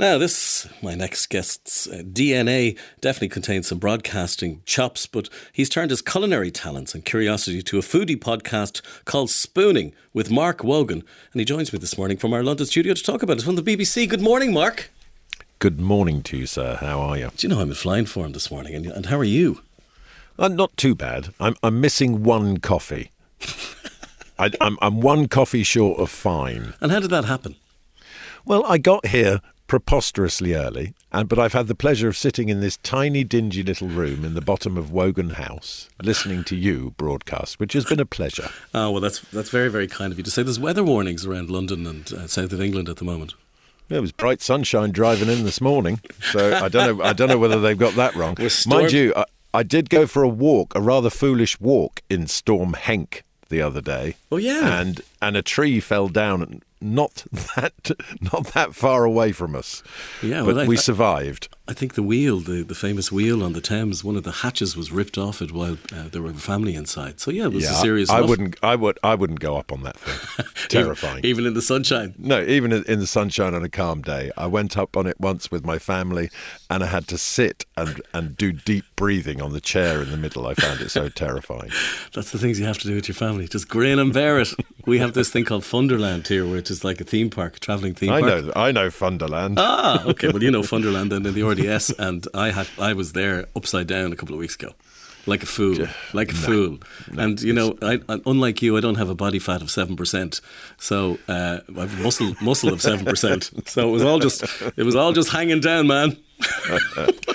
Now, this, my next guest's uh, DNA definitely contains some broadcasting chops, but he's turned his culinary talents and curiosity to a foodie podcast called Spooning with Mark Wogan. And he joins me this morning from our London studio to talk about it from the BBC. Good morning, Mark. Good morning to you, sir. How are you? Do you know I'm in flying form this morning? And, and how are you? Uh, not too bad. I'm, I'm missing one coffee. I, I'm, I'm one coffee short of fine. And how did that happen? Well, I got here preposterously early, and but I've had the pleasure of sitting in this tiny, dingy little room in the bottom of Wogan House, listening to you broadcast, which has been a pleasure. Oh well, that's that's very very kind of you to say. There's weather warnings around London and uh, south of England at the moment. It was bright sunshine driving in this morning, so I don't know. I don't know whether they've got that wrong. Mind you, I, I did go for a walk, a rather foolish walk in Storm Henk the other day. Oh yeah, and and a tree fell down not that not that far away from us. Yeah, but well, I, we survived. I think the wheel, the, the famous wheel on the Thames, one of the hatches was ripped off it while uh, there were a family inside. So yeah, it was yeah, a serious. I, I wouldn't. I would. I wouldn't go up on that thing. Terrifying. even, even, in the sunshine. No, even in the sunshine on a calm day. I went up on it once with my family, and I had to sit and and do deep breathing on the chair in the middle. I found it so terrifying. That's the things you have to do with your family. Just grin and bear it. we have this thing called Funderland here, which is like a theme park, a traveling theme I park. I know. I know Funderland. Ah, okay. Well, you know Funderland then in the RDS, and I had I was there upside down a couple of weeks ago. Like a fool, like a no, fool, no, and you know, I, unlike you, I don't have a body fat of seven percent, so uh, I have muscle muscle of seven percent. So it was all just it was all just hanging down, man.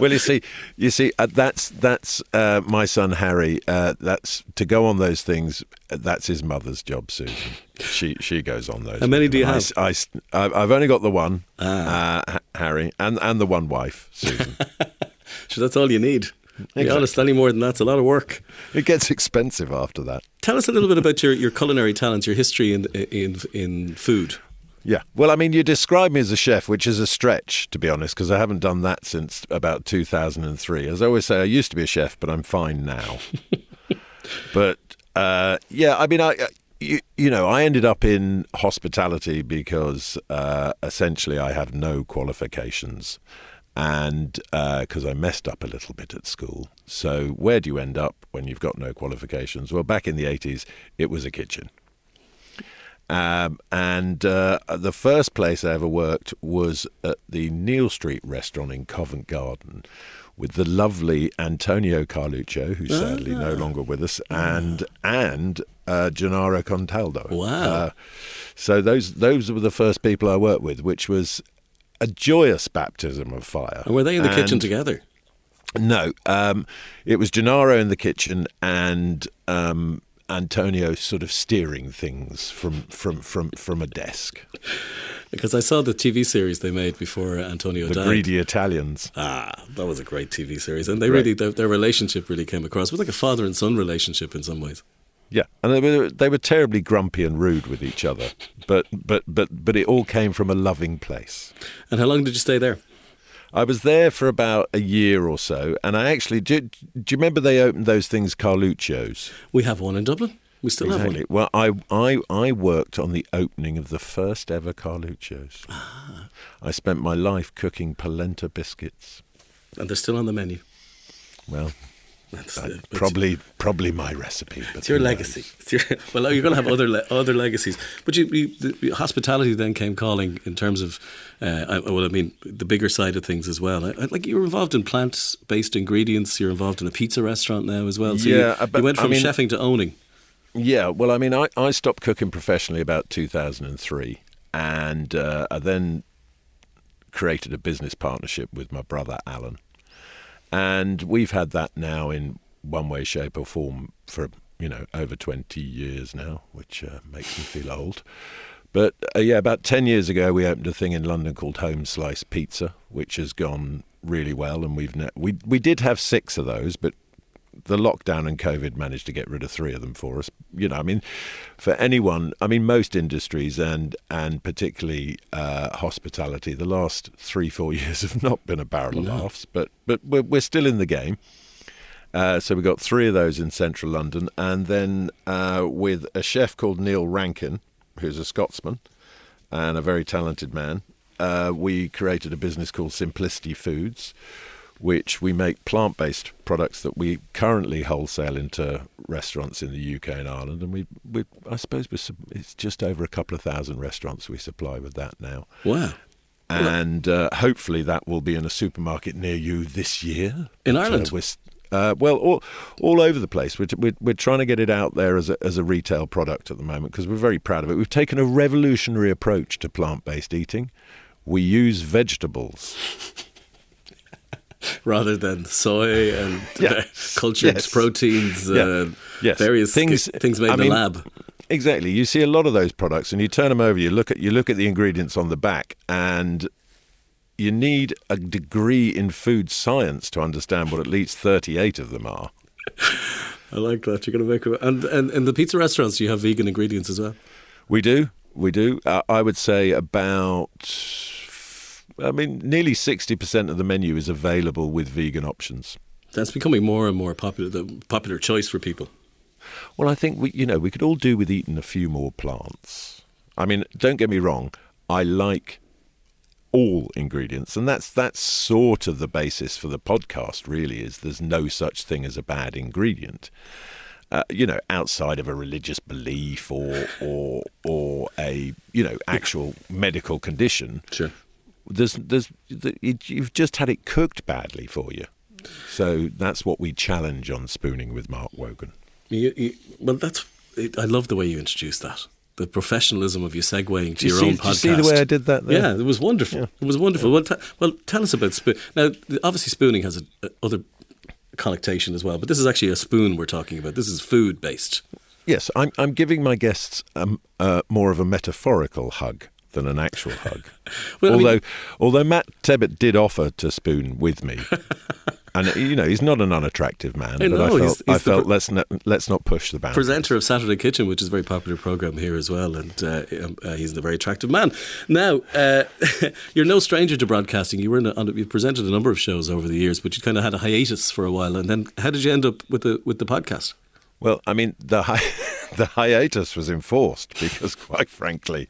well, you see, you see, uh, that's that's uh, my son Harry. Uh, that's to go on those things. That's his mother's job, Susan. She she goes on those. How many do you have? I, I, have only got the one, ah. Uh, Harry, and and the one wife, Susan. so that's all you need. Exactly. Be honest, any more than that's a lot of work. It gets expensive after that. Tell us a little bit about your, your culinary talents, your history in in in food. Yeah. Well, I mean, you describe me as a chef, which is a stretch, to be honest, because I haven't done that since about 2003. As I always say, I used to be a chef, but I'm fine now. but uh, yeah, I mean, I. You, you, know, I ended up in hospitality because uh, essentially I have no qualifications and because uh, I messed up a little bit at school. So, where do you end up when you've got no qualifications? Well, back in the 80s, it was a kitchen. Um, and uh, the first place I ever worked was at the Neal Street restaurant in Covent Garden with the lovely Antonio Carluccio, who's ah. sadly no longer with us, and and uh, Gennaro Contaldo. Wow! Uh, so those those were the first people I worked with, which was a joyous baptism of fire. And were they in the and kitchen together? No, um, it was Gennaro in the kitchen and um, Antonio sort of steering things from from from from a desk. Because I saw the TV series they made before Antonio the died. The Greedy Italians. Ah, that was a great TV series, and they really their, their relationship really came across. It was like a father and son relationship in some ways. Yeah, and they were they were terribly grumpy and rude with each other, but but but but it all came from a loving place. And how long did you stay there? I was there for about a year or so, and I actually do. Do you remember they opened those things, Carluccio's? We have one in Dublin. We still exactly. have one. Well, I, I I worked on the opening of the first ever Carluccio's. Ah. I spent my life cooking polenta biscuits, and they're still on the menu. Well, that's uh, probably probably my recipe. But it's your legacy. It's your, well, you're going to have other le- other legacies. But you, you, the, hospitality then came calling in terms of, uh, well, I mean, the bigger side of things as well. I, I, like you're involved in plant based ingredients. You're involved in a pizza restaurant now as well. So yeah, you, you went from I mean, chefing to owning. Yeah, well, I mean, I, I stopped cooking professionally about 2003, and uh, I then created a business partnership with my brother Alan and we've had that now in one way, shape, or form for you know over 20 years now, which uh, makes me feel old. But uh, yeah, about 10 years ago, we opened a thing in London called Home Slice Pizza, which has gone really well, and we've ne- we we did have six of those, but the lockdown and COVID managed to get rid of three of them for us. You know, I mean, for anyone, I mean, most industries and and particularly uh, hospitality, the last three four years have not been a barrel of no. laughs. But but we're, we're still in the game. Uh, so we got three of those in central London, and then uh, with a chef called Neil Rankin, who's a Scotsman and a very talented man, uh, we created a business called Symplicity Foods, which we make plant-based products that we currently wholesale into restaurants in the UK and Ireland, and we, we I suppose it's just over a couple of thousand restaurants we supply with that now. Wow. And uh, hopefully that will be in a supermarket near you this year. In Ireland? Uh, well, all, all over the place. We're, we're, we're, trying to get it out there as a, as a retail product at the moment because we're very proud of it. We've taken a revolutionary approach to plant based eating. We use vegetables. Rather than soy and yeah. cultured yes. proteins, yeah. uh, yes. various things, things made I in mean, the lab. Exactly. You see a lot of those products, and you turn them over. You look at you look at the ingredients on the back, and you need a degree in food science to understand what at least 38 of them are. I like that. You're going to make it. And, and in the pizza restaurants, you have vegan ingredients as well? We do. We do. Uh, I would say about, I mean, nearly 60% of the menu is available with vegan options. That's becoming more and more popular, the popular choice for people. Well, I think we, you know, we could all do with eating a few more plants. I mean, don't get me wrong. I like all ingredients and that's that's sort of the basis for the podcast really is there's no such thing as a bad ingredient uh, you know outside of a religious belief or or or a you know actual medical condition sure there's there's it, you've just had it cooked badly for you so that's what we challenge on spooning with Mark Wogan you, you, well that's I love the way you introduced that the professionalism of you segueing to you your see, own podcast. see the way I did that? There? Yeah, it was wonderful. Yeah. It was wonderful. Yeah. Well, t- well, tell us about spoon. Now, obviously, spooning has a, a other connotation as well, but this is actually a spoon we're talking about. This is food based. Yes, I'm, I'm giving my guests um, uh, more of a metaphorical hug than an actual hug. well, although, I mean, although Matt Tebbutt did offer to spoon with me, and you know he's not an unattractive man, I but I felt, he's, he's I felt pre- let's not, let's not push the boundaries. Presenter of Saturday Kitchen, which is a very popular program here as well, and uh, um, uh, he's a very attractive man. Now, uh, you're no stranger to broadcasting. You were a, you presented a number of shows over the years, but you kind of had a hiatus for a while, and then how did you end up with the with the podcast? Well, I mean the hi- the hiatus was enforced because, quite frankly,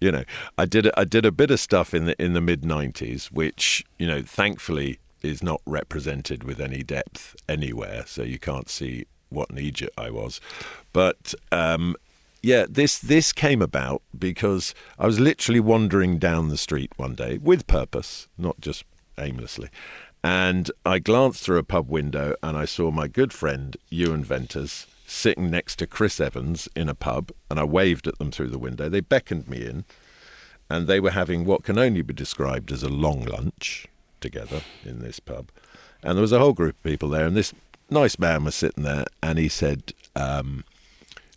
you know, I did I did a bit of stuff in the in the mid '90s, which you know, thankfully, is not represented with any depth anywhere, so you can't see what an idiot I was. But um, yeah, this this came about because I was literally wandering down the street one day with purpose, not just aimlessly. And I glanced through a pub window and I saw my good friend Ewan Venters sitting next to Chris Evans in a pub, and I waved at them through the window. They beckoned me in, and they were having what can only be described as a long lunch together in this pub. And there was a whole group of people there, and this nice man was sitting there, and he said, um,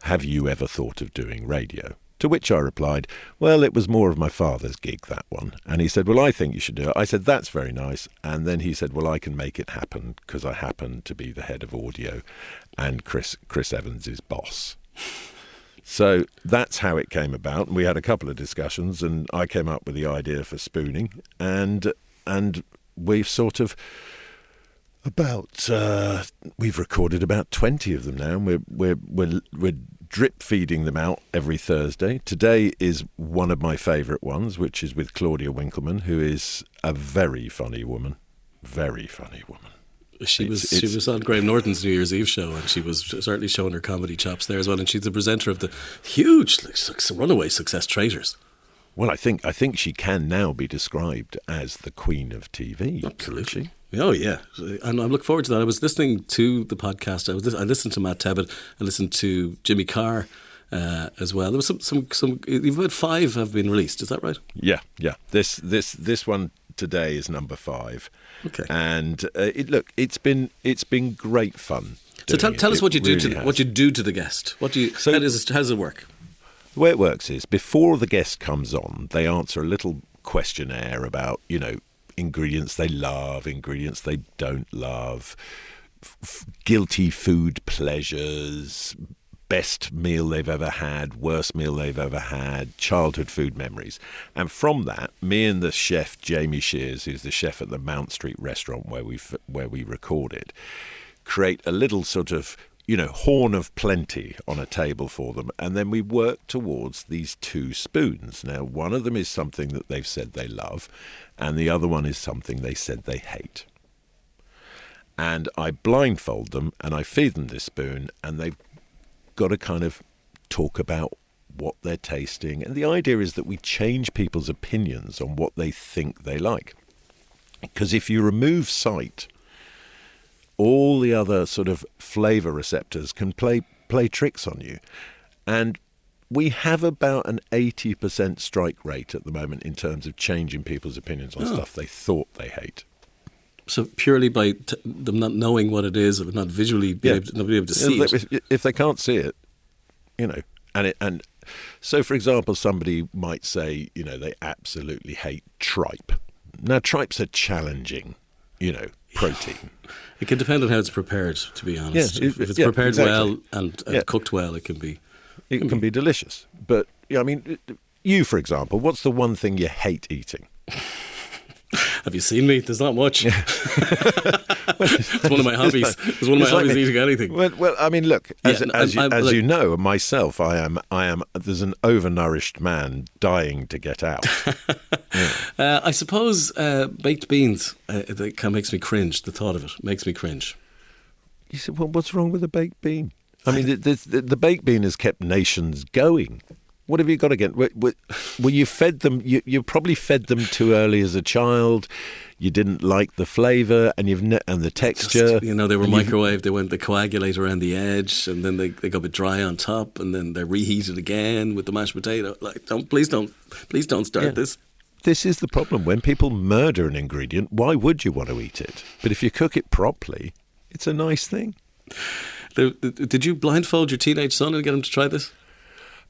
Have you ever thought of doing radio? To which I replied, Well, it was more of my father's gig, that one. And he said, Well, I think you should do it. I said, That's very nice. And then he said, Well, I can make it happen because I happen to be the head of audio and Chris, Chris Evans' is boss. So that's how it came about. We had a couple of discussions, and I came up with the idea for spooning. And and we've sort of about uh, we've recorded about twenty of them now, and we're we're we're we're drip feeding them out every Thursday. Today is one of my favourite ones, which is with Claudia Winkleman, who is a very funny woman, very funny woman. She it's, was it's, she was on Graham Norton's New Year's Eve show, and she was certainly showing her comedy chops there as well. And she's the presenter of the huge like, runaway success Traitors. Well, I think I think she can now be described as the queen of TV. Absolutely. Oh yeah, and I look forward to that. I was listening to the podcast. I was I listened to Matt Tebbutt. I listened to Jimmy Carr uh, as well. There was some some some. You've had five have been released. Is that right? Yeah, yeah. This this this one today is number five. Okay. And uh, it, look, it's been it's been great fun. So tell, tell us what you do really to has. what you do to the guest. What do you? So, how, does how does it work? The way it works is before the guest comes on, they answer a little questionnaire about, you know, ingredients they love, ingredients they don't love, f- guilty food pleasures, best meal they've ever had, worst meal they've ever had, childhood food memories. And from that, me and the chef Jamie Shears, who's the chef at the Mount Street restaurant where we where we record it, create a little sort of you know, horn of plenty on a table for them. And then we work towards these two spoons. Now, one of them is something that they've said they love, and the other one is something they said they hate. And I blindfold them and I feed them this spoon, and they've got to kind of talk about what they're tasting. And the idea is that we change people's opinions on what they think they like. Because if you remove sight, all the other sort of flavor receptors can play play tricks on you. And we have about an 80% strike rate at the moment in terms of changing people's opinions on Oh. stuff they thought they hate. So purely by t- them not knowing what it is, or not visually being, Yeah. able, to, not being able to see it. if, if they can't see it, you know, and it, and so for example, somebody might say, you know, they absolutely hate tripe. Now, tripe's a challenging, you know, protein. It can depend on how it's prepared, to be honest. Yeah, if, if it's yeah, prepared exactly. well and, and Yeah. cooked well, it can be. It can be delicious, but yeah, I mean, you, for example, what's the one thing you hate eating? Have you seen me? There's not much. it's one of my hobbies. It's one of my It's like hobbies me. eating anything. Well, well, I mean, look, as, Yeah, as, you, as like- you know, myself, I am, I am. There's an overnourished man dying to get out. Uh, I suppose uh, baked beans uh, it kind of makes me cringe. The thought of it makes me cringe. You said, well, what's wrong with a baked bean? I mean, the, the, the baked bean has kept nations going. What have you got again? Well, well, well, you fed them. You, you probably fed them too early as a child. You didn't like the flavour and you've ne- and the texture. Just, you know, they were microwaved. They went they coagulate around the edge, and then they, they got a bit dry on top, and then they're reheated again with the mashed potato. Like, don't please don't please don't start Yeah. this. This is the problem. When people murder an ingredient, why would you want to eat it? But if you cook it properly, it's a nice thing. The, the, did you blindfold your teenage son and get him to try this?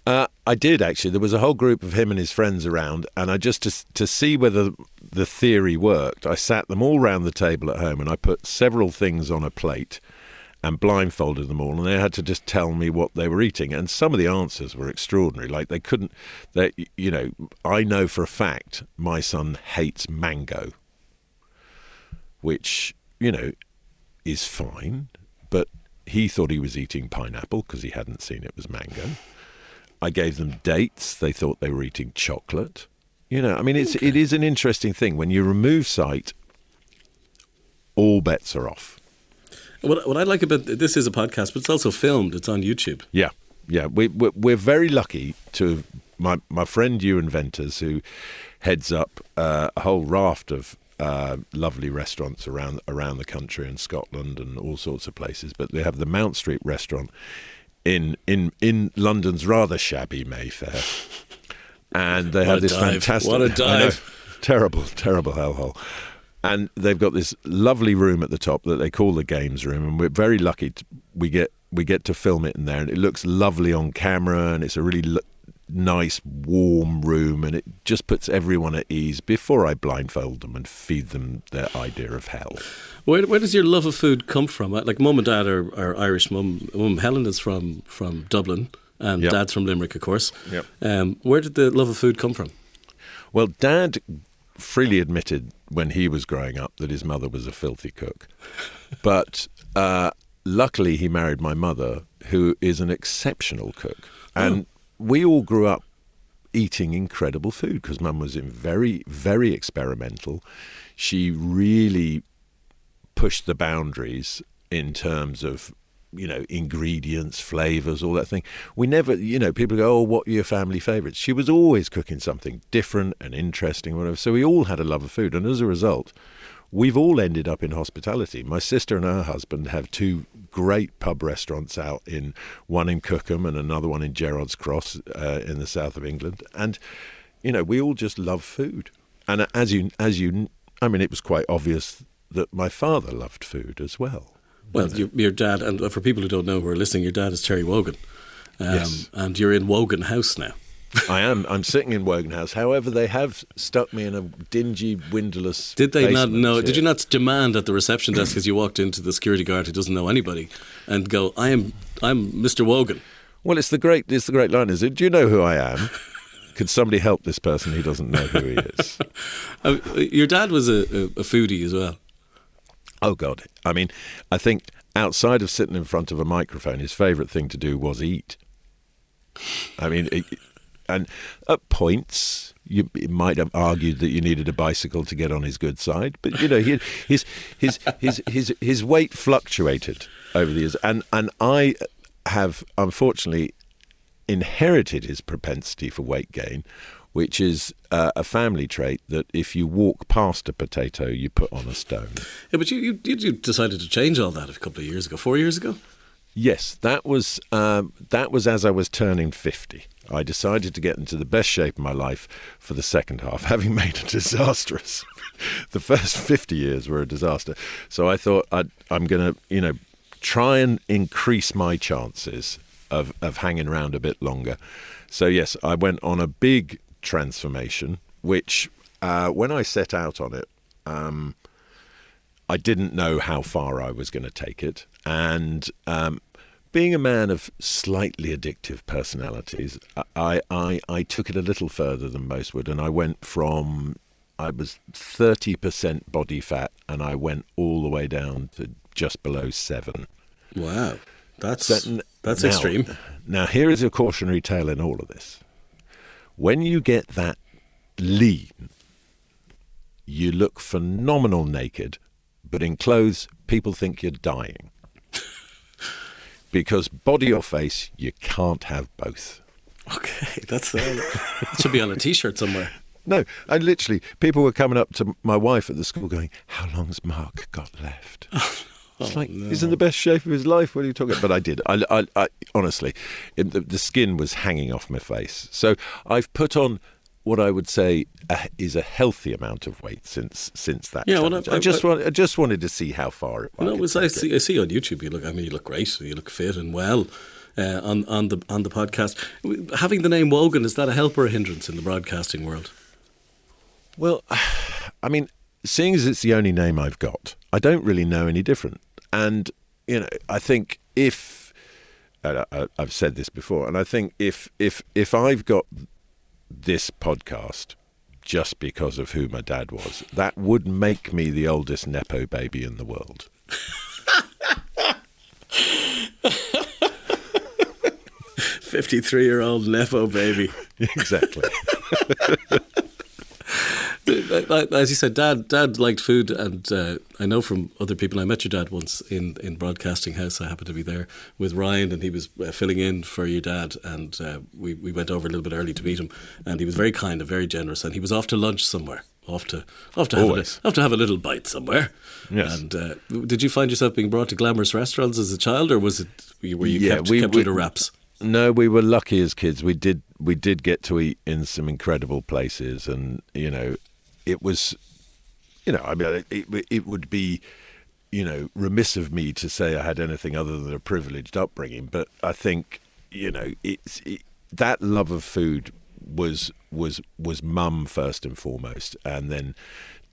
Uh, I did actually. There was a whole group of him and his friends around, and I just to, to see whether the theory worked. I sat them all round the table at home, and I put several things on a plate and blindfolded them all, and they had to just tell me what they were eating. And some of the answers were extraordinary. Like they couldn't. They, you know, I know for a fact my son hates mango, which you know is fine, but he thought he was eating pineapple because he hadn't seen it was mango. I gave them dates. They thought they were eating chocolate. You know, I mean, it's it is an interesting thing when you remove sight. All bets are off. What, what I like about this is a podcast, but it's also filmed. It's on YouTube. Yeah, yeah. We we're, we're very lucky to my my friend Ewan Venters, who heads up uh, a whole raft of uh, lovely restaurants around around the country and Scotland and all sorts of places. But they have the Mount Street restaurant in in in London's rather shabby Mayfair, and they What have this dive. fantastic. What a I know. dive. terrible, terrible hellhole. And they've got this lovely room at the top that they call the games room, and we're very lucky. To, we get we get to film it in there, and it looks lovely on camera, and it's a really nice, warm room, and it just puts everyone at ease before I blindfold them and feed them their idea of hell. Where, where does your love of food come from? Uh, Like mum and dad are, are Irish. Mum, mum Helen is from from Dublin, and Yep. dad's from Limerick, of course. Yep. Um, where did the love of food come from? Well, Dad freely admitted when he was growing up that his mother was a filthy cook. But uh, luckily, he married my mother, who is an exceptional cook. And we all grew up eating incredible food because mum was very, very experimental. She really pushed the boundaries in terms of you know ingredients flavors all that thing. We never you know people go oh what are your family favorites? She was always cooking something different and interesting whatever. So we all had a love of food and as a result we've all ended up in hospitality my sister and her husband have two great pub restaurants out in one in cookham and another one in gerrard's cross uh, in the south of england and you know we all just love food and as you as you i mean it was quite obvious that my father loved food as well Well, your, your dad, and for people who don't know who are listening, your dad is Terry Wogan. Um, Yes. And you're in Wogan House now. I am. I'm sitting in Wogan House. However, they have stuck me in a dingy, windowless. Did they not know? here. Did you not demand at the reception desk as you walked into the security guard who doesn't know anybody and go, "I am, I'm Mr. Wogan." Well, it's the great. It's the great line. Is it? Do you know who I am? Could somebody help this person who doesn't know who he is? Uh, your dad was a, a, a foodie as well. oh God! I mean, I think outside of sitting in front of a microphone, his favourite thing to do was eat. I mean, and at points you might have argued that you needed a bicycle to get on his good side, but you know he, his his his his his weight fluctuated over the years, and and I have unfortunately inherited his propensity for weight gain, which is uh, a family trait that if you walk past a potato, you put on a stone. Yeah, but you, you, you decided to change all that a couple of years ago, four years ago. Yes, that was um, that was as I was turning fifty. I decided to get into the best shape of my life for the second half, having made a disastrous. the first fifty years were a disaster, so I thought i am going to, you know, try and increase my chances of of hanging around a bit longer. So yes, I went on a big transformation, which uh, when I set out on it, um, I didn't know how far I was going to take it, and um, being a man of slightly addictive personalities, I, I I took it a little further than most would, and I went from I was thirty percent body fat, and I went all the way down to just below seven. Wow, that's that's now, extreme. Now here is a cautionary tale in all of this. When you get that lean, you look phenomenal naked, but in clothes, people think you're dying. Because body or face, you can't have both. Okay, that's uh, that should be on a T-shirt somewhere. No, I literally people were coming up to my wife at the school going, "How long's Mark got left?" It's oh, like no. he's in the best shape of his life. What are you talking? about? But I did. I, I, I honestly, it, the, the, skin was hanging off my face. So I've put on what I would say is a healthy amount of weight since since that. Yeah, well, I, I, just want, I just wanted to see how far it. No, was I see, I see on YouTube. You look. I mean, you look great. You look fit and well. Uh, on on the on the podcast, having the name Wogan is that a help or a hindrance in the broadcasting world? Well, I mean, seeing as it's the only name I've got, I don't really know any different. And you know, I think if I, I've said this before, and I think if if if I've got this podcast just because of who my dad was, that would make me the oldest nepo baby in the world. Fifty-three-year-old nepo baby. exactly. as you said, Dad, Dad liked food, and uh, I know from other people. I met your dad once in in Broadcasting House. I happened to be there with Ryan, and he was uh, filling in for your dad, and uh, we we went over a little bit early to meet him, and he was very kind and very generous, and he was off to lunch somewhere. Off to, off to, have a, off to have a little bite somewhere. Yes. And uh, did you find yourself being brought to glamorous restaurants as a child, or was it were you yeah, kept, we, kept we, under wraps? No, we were lucky as kids. We did we did get to eat in some incredible places, and you know, it was, you know, I mean, it, it would be, you know, remiss of me to say I had anything other than a privileged upbringing, but I think, you know, it's it, that love of food was was was mum first and foremost, and then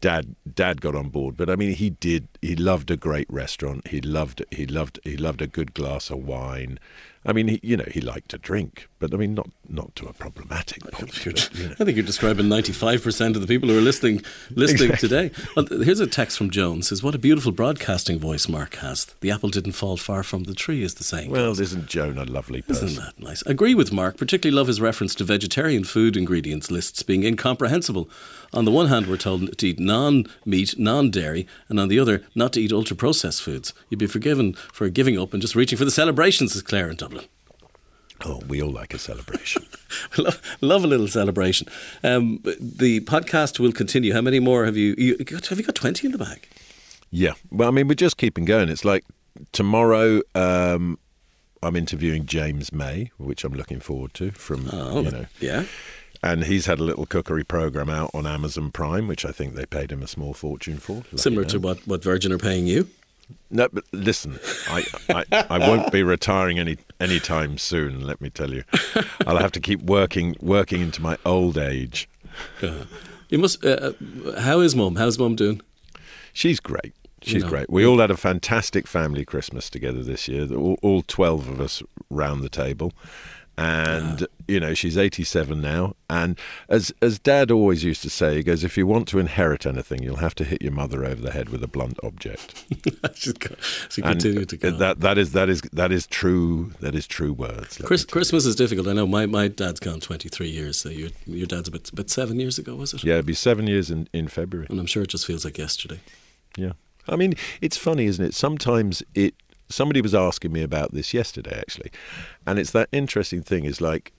dad dad got on board. But i mean he did he loved a great restaurant. He loved he loved he loved a good glass of wine I mean, he, you know, he liked to drink, but I mean, not not to a problematic point. But, you know. I think you're describing 95% of the people who are listening listening exactly. today. Well, here's a text from Jones: "Says what a beautiful broadcasting voice Mark has. The apple didn't fall far from the tree, is the saying." Well, goes. isn't Joan a lovely person? Isn't that nice? Agree with Mark. Particularly love his reference to vegetarian food ingredients lists being incomprehensible. On the one hand, we're told to eat non-meat, non-dairy, and on the other, not to eat ultra-processed foods. You'd be forgiven for giving up and just reaching for the celebrations, says Claire in Dublin. Oh, we all like a celebration. love, love, a little celebration. Um, the podcast will continue. How many more have you, you got, have you got 20 in the bag? Yeah. Well, I mean, we're just keeping going. It's like tomorrow um, I'm interviewing James May, which I'm looking forward to from, oh, you know. Yeah. And he's had a little cookery program out on Amazon Prime, which I think they paid him a small fortune for. Similar to what, what Virgin are paying you? No, but listen, I, I, I won't be retiring any anytime soon. Let me tell you, I'll have to keep working working into my old age. Uh, you must. Uh, uh how is mum? How's mum doing? She's great. She's great. We all had a fantastic family Christmas together this year. All, all twelve of us round the table, and yeah. you know she's 87 now. And as as dad always used to say he goes if you want to inherit anything you'll have to hit your mother over the head with a blunt object. She continued to go. that that is that is that is true that is true words Chris, christmas is difficult. I know my, my dad's gone 23 years so your, your dad's about, about seven years ago was it? Yeah it'd be seven years in, in february. And i'm sure it just feels like yesterday. Yeah. I mean it's funny isn't it? Sometimes it somebody was asking me about this yesterday actually and it's that interesting thing is like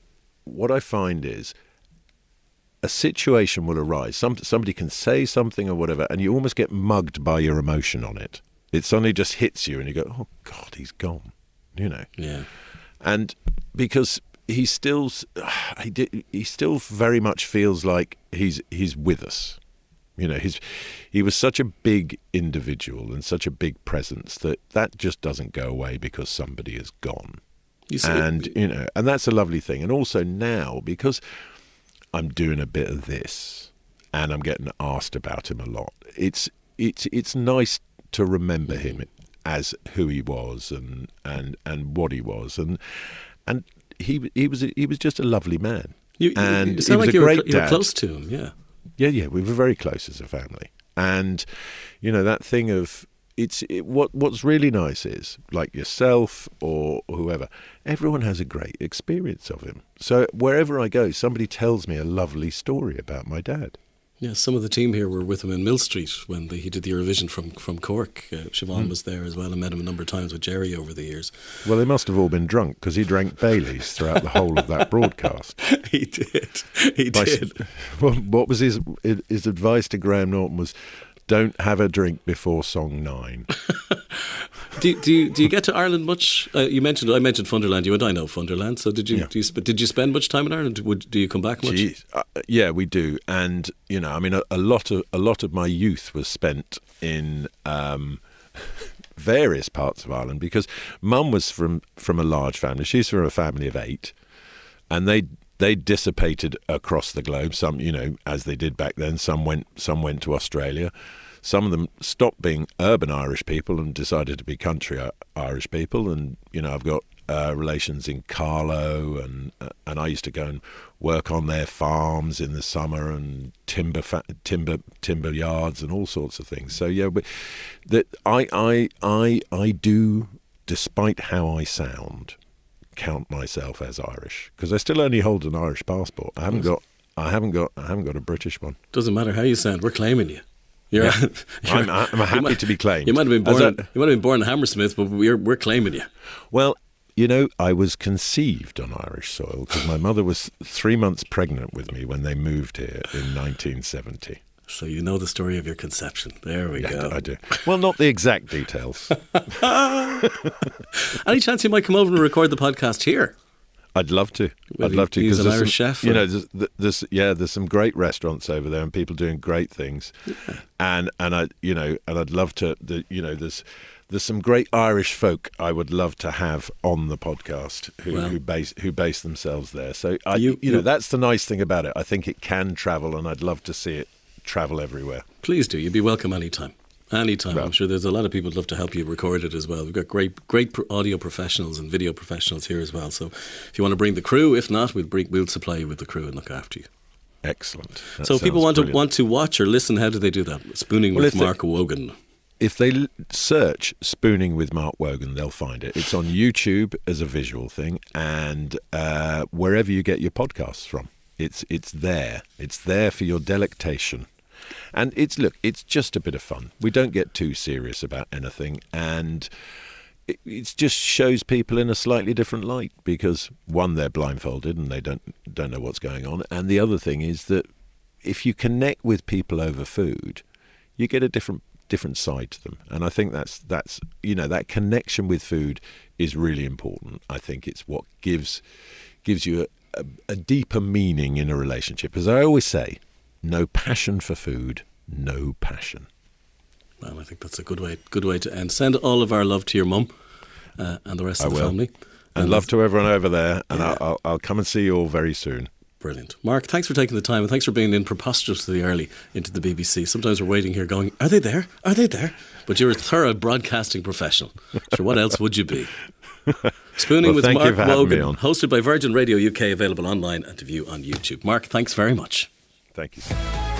what i find is a situation will arise. Some, somebody can say something or whatever and you almost get mugged by your emotion on it. It suddenly just hits you and you go oh god he's gone you know? Yeah. And because he still he, he still very much feels like he's he's with us you know, he's he was such a big individual and such a big presence that that just doesn't go away because somebody is gone. You see, and you know, and that's a lovely thing. And also now because I'm doing a bit of this and I'm getting asked about him a lot. It's it's it's nice to remember him as who he was and and and what he was and and he he was he was just a lovely man. You, and you sound like you were, you were close to him, yeah. Yeah, yeah, we were very close as a family, and you know that thing of it's it, what what's really nice is like yourself or whoever, everyone has a great experience of him. So wherever I go, somebody tells me a lovely story about my dad. Yeah, some of the team here were with him in Millstreet when the, he did the Eurovision from from Cork. Uh, Siobhan mm. was there as well and met him a number of times with Jerry over the years. Well, they must have all been drunk because he drank Baileys throughout the whole of that broadcast. he did. He By, did. What, what was his his advice to Graham Norton was don't have a drink before song nine. do, do you do you get to Ireland much? Uh, you mentioned I mentioned Funderland. You and I know Funderland. So did you, yeah. you did you spend much time in Ireland? Would do you come back much? uh, yeah, we do. And you know, I mean, a, a, lot of a lot of my youth was spent in. Um, various parts of Ireland because mum was from from a large family she's from a family of 8 and they they dissipated across the globe. Some, you know, as they did back then. Some went, some went to Australia. Some of them stopped being urban Irish people and decided to be country Irish people. And you know, I've got uh, relations in Carlow, and uh, and I used to go and work on their farms in the summer and timber fa- timber timber yards and all sorts of things. So yeah, but that I I I I do, despite how I sound count myself as Irish because I still only hold an Irish passport. I haven't got. I haven't got. I haven't got a British one. Doesn't matter how you sound. We're claiming you. You're, yeah. you're I'm, I'm, happy might, to be claimed. You might have been born. A, you might have been born in Hammersmith, but we're we're claiming you. Well, you know, I was conceived on Irish soil because my mother was three months pregnant with me when they moved here in 1970. So you know the story of your conception. There we yeah, go. I do. Well, not the exact details. Any chance you might come over and record the podcast here? I'd love to. I'd love to. He's an Irish some, chef. You know, there's, there's, yeah, there's some great restaurants over there and people doing great things, yeah. and and I you know and I'd love to. The, you know, there's there's some great Irish folk I would love to have on the podcast who, who base who base themselves there. So I, you, you know, that's the nice thing about it. I think it can travel, and I'd love to see it travel everywhere. Please do. You'd be welcome anytime. Anytime. I'm sure there's a lot of people who'd love to help you record it as well. We've got great, great audio professionals and video professionals here as well. So if you want to bring the crew, if not, we'll bring, we'll supply you with the crew and look after you. Excellent. That so if people want brilliant. to want to watch or listen, how do they do that? Spooning well, with Mark they, Wogan. If they search "Spooning with Mark Wogan," they'll find it. It's on YouTube as a visual thing, and uh, wherever you get your podcasts from, it's it's there. It's there for your delectation. And it's look, it's just a bit of fun. We don't get too serious about anything, and it, it just shows people in a slightly different light because one, they're blindfolded and they don't don't know what's going on, and the other thing is that if you connect with people over food, you get a different different side to them, and I think that's that's you know that connection with food is really important. I think it's what gives gives you a, a, a deeper meaning in a relationship. As I always say, no passion for food, no passion. Well, I think that's a good way good way to end. Send all of our love to your mum uh, and the rest I of the will. family. And, and love to everyone over there. And yeah. I'll, I'll come and see you all very soon. Brilliant. Mark, thanks for taking the time and thanks for being in preposterously early into the BBC. Sometimes we're waiting here going, Are they there? Are they there? But you're a thorough broadcasting professional. So what else would you be? Spooning Well, with Mark for having me Wogan, hosted by Virgin Radio UK, available online and to view on YouTube. Mark, thanks very much. Thank you.